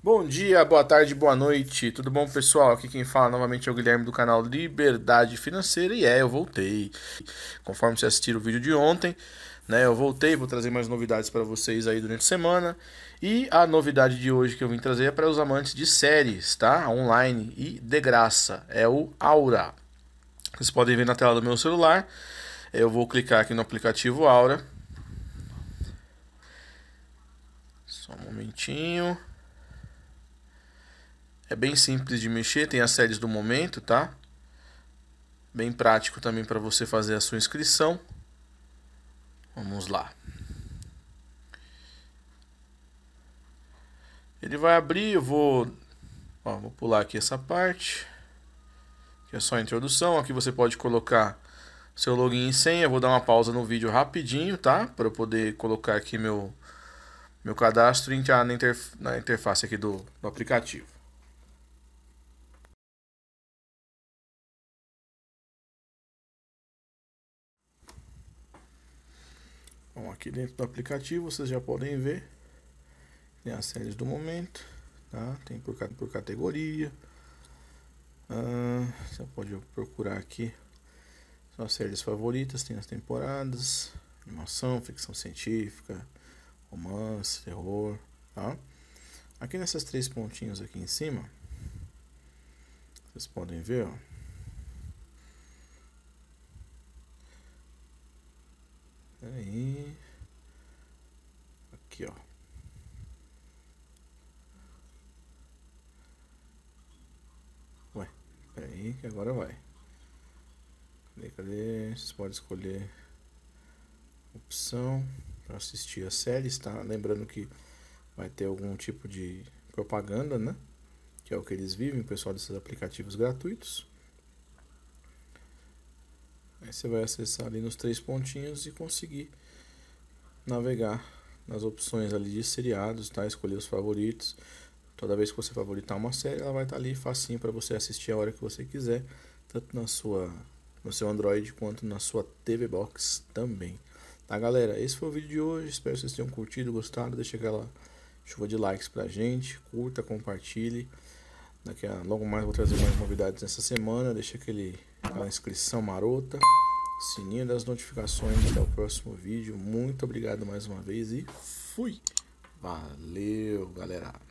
Bom dia, boa tarde, boa noite, tudo bom pessoal? Aqui quem fala novamente é o Guilherme do canal Liberdade Financeira e é, eu voltei. Conforme vocês assistiram o vídeo de ontem, né, eu voltei, vou trazer mais novidades para vocês aí durante a semana. E a novidade de hoje que eu vim trazer é para os amantes de séries, tá? Online e de graça, é o Aura. Vocês podem ver na tela do meu celular, eu vou clicar aqui no aplicativo Aura. Só um momentinho. É bem simples de mexer, tem as séries do momento, tá? Bem prático também para você fazer a sua inscrição. Vamos lá. Ele vai abrir, eu vou, ó, vou pular aqui essa parte, que é só a introdução. Aqui você pode colocar seu login e senha. Eu vou dar uma pausa no vídeo rapidinho, tá? Para eu poder colocar aqui meu meu cadastro e entrar na, interf na interface aqui do, do aplicativo. Bom, aqui dentro do aplicativo vocês já podem ver tem as séries do momento, tá? Tem por, por categoria. Ah, você pode procurar aqui as séries favoritas, tem as temporadas, animação, ficção científica, romance, terror, tá? Aqui nessas três pontinhos aqui em cima, vocês podem ver, ó, Aí. Aqui, ó. Ué, peraí que agora vai. Cadê, cadê? Vocês podem escolher opção para assistir a série, tá? Lembrando que vai ter algum tipo de propaganda, né? Que é o que eles vivem, o pessoal desses aplicativos gratuitos. Aí você vai acessar ali nos três pontinhos e conseguir navegar nas opções ali de seriados, tá? Escolher os favoritos. Toda vez que você favoritar uma série, ela vai estar tá ali facinho para você assistir a hora que você quiser, tanto na sua no seu Android quanto na sua TV Box também. Tá, galera? Esse foi o vídeo de hoje. Espero que vocês tenham curtido, gostado. Deixa aquela chuva de likes pra gente. Curta, compartilhe. Daqui a logo mais vou trazer mais novidades nessa semana. Deixa aquele aquela inscrição marota, sininho das notificações. Até o próximo vídeo. Muito obrigado mais uma vez e fui! Valeu, galera!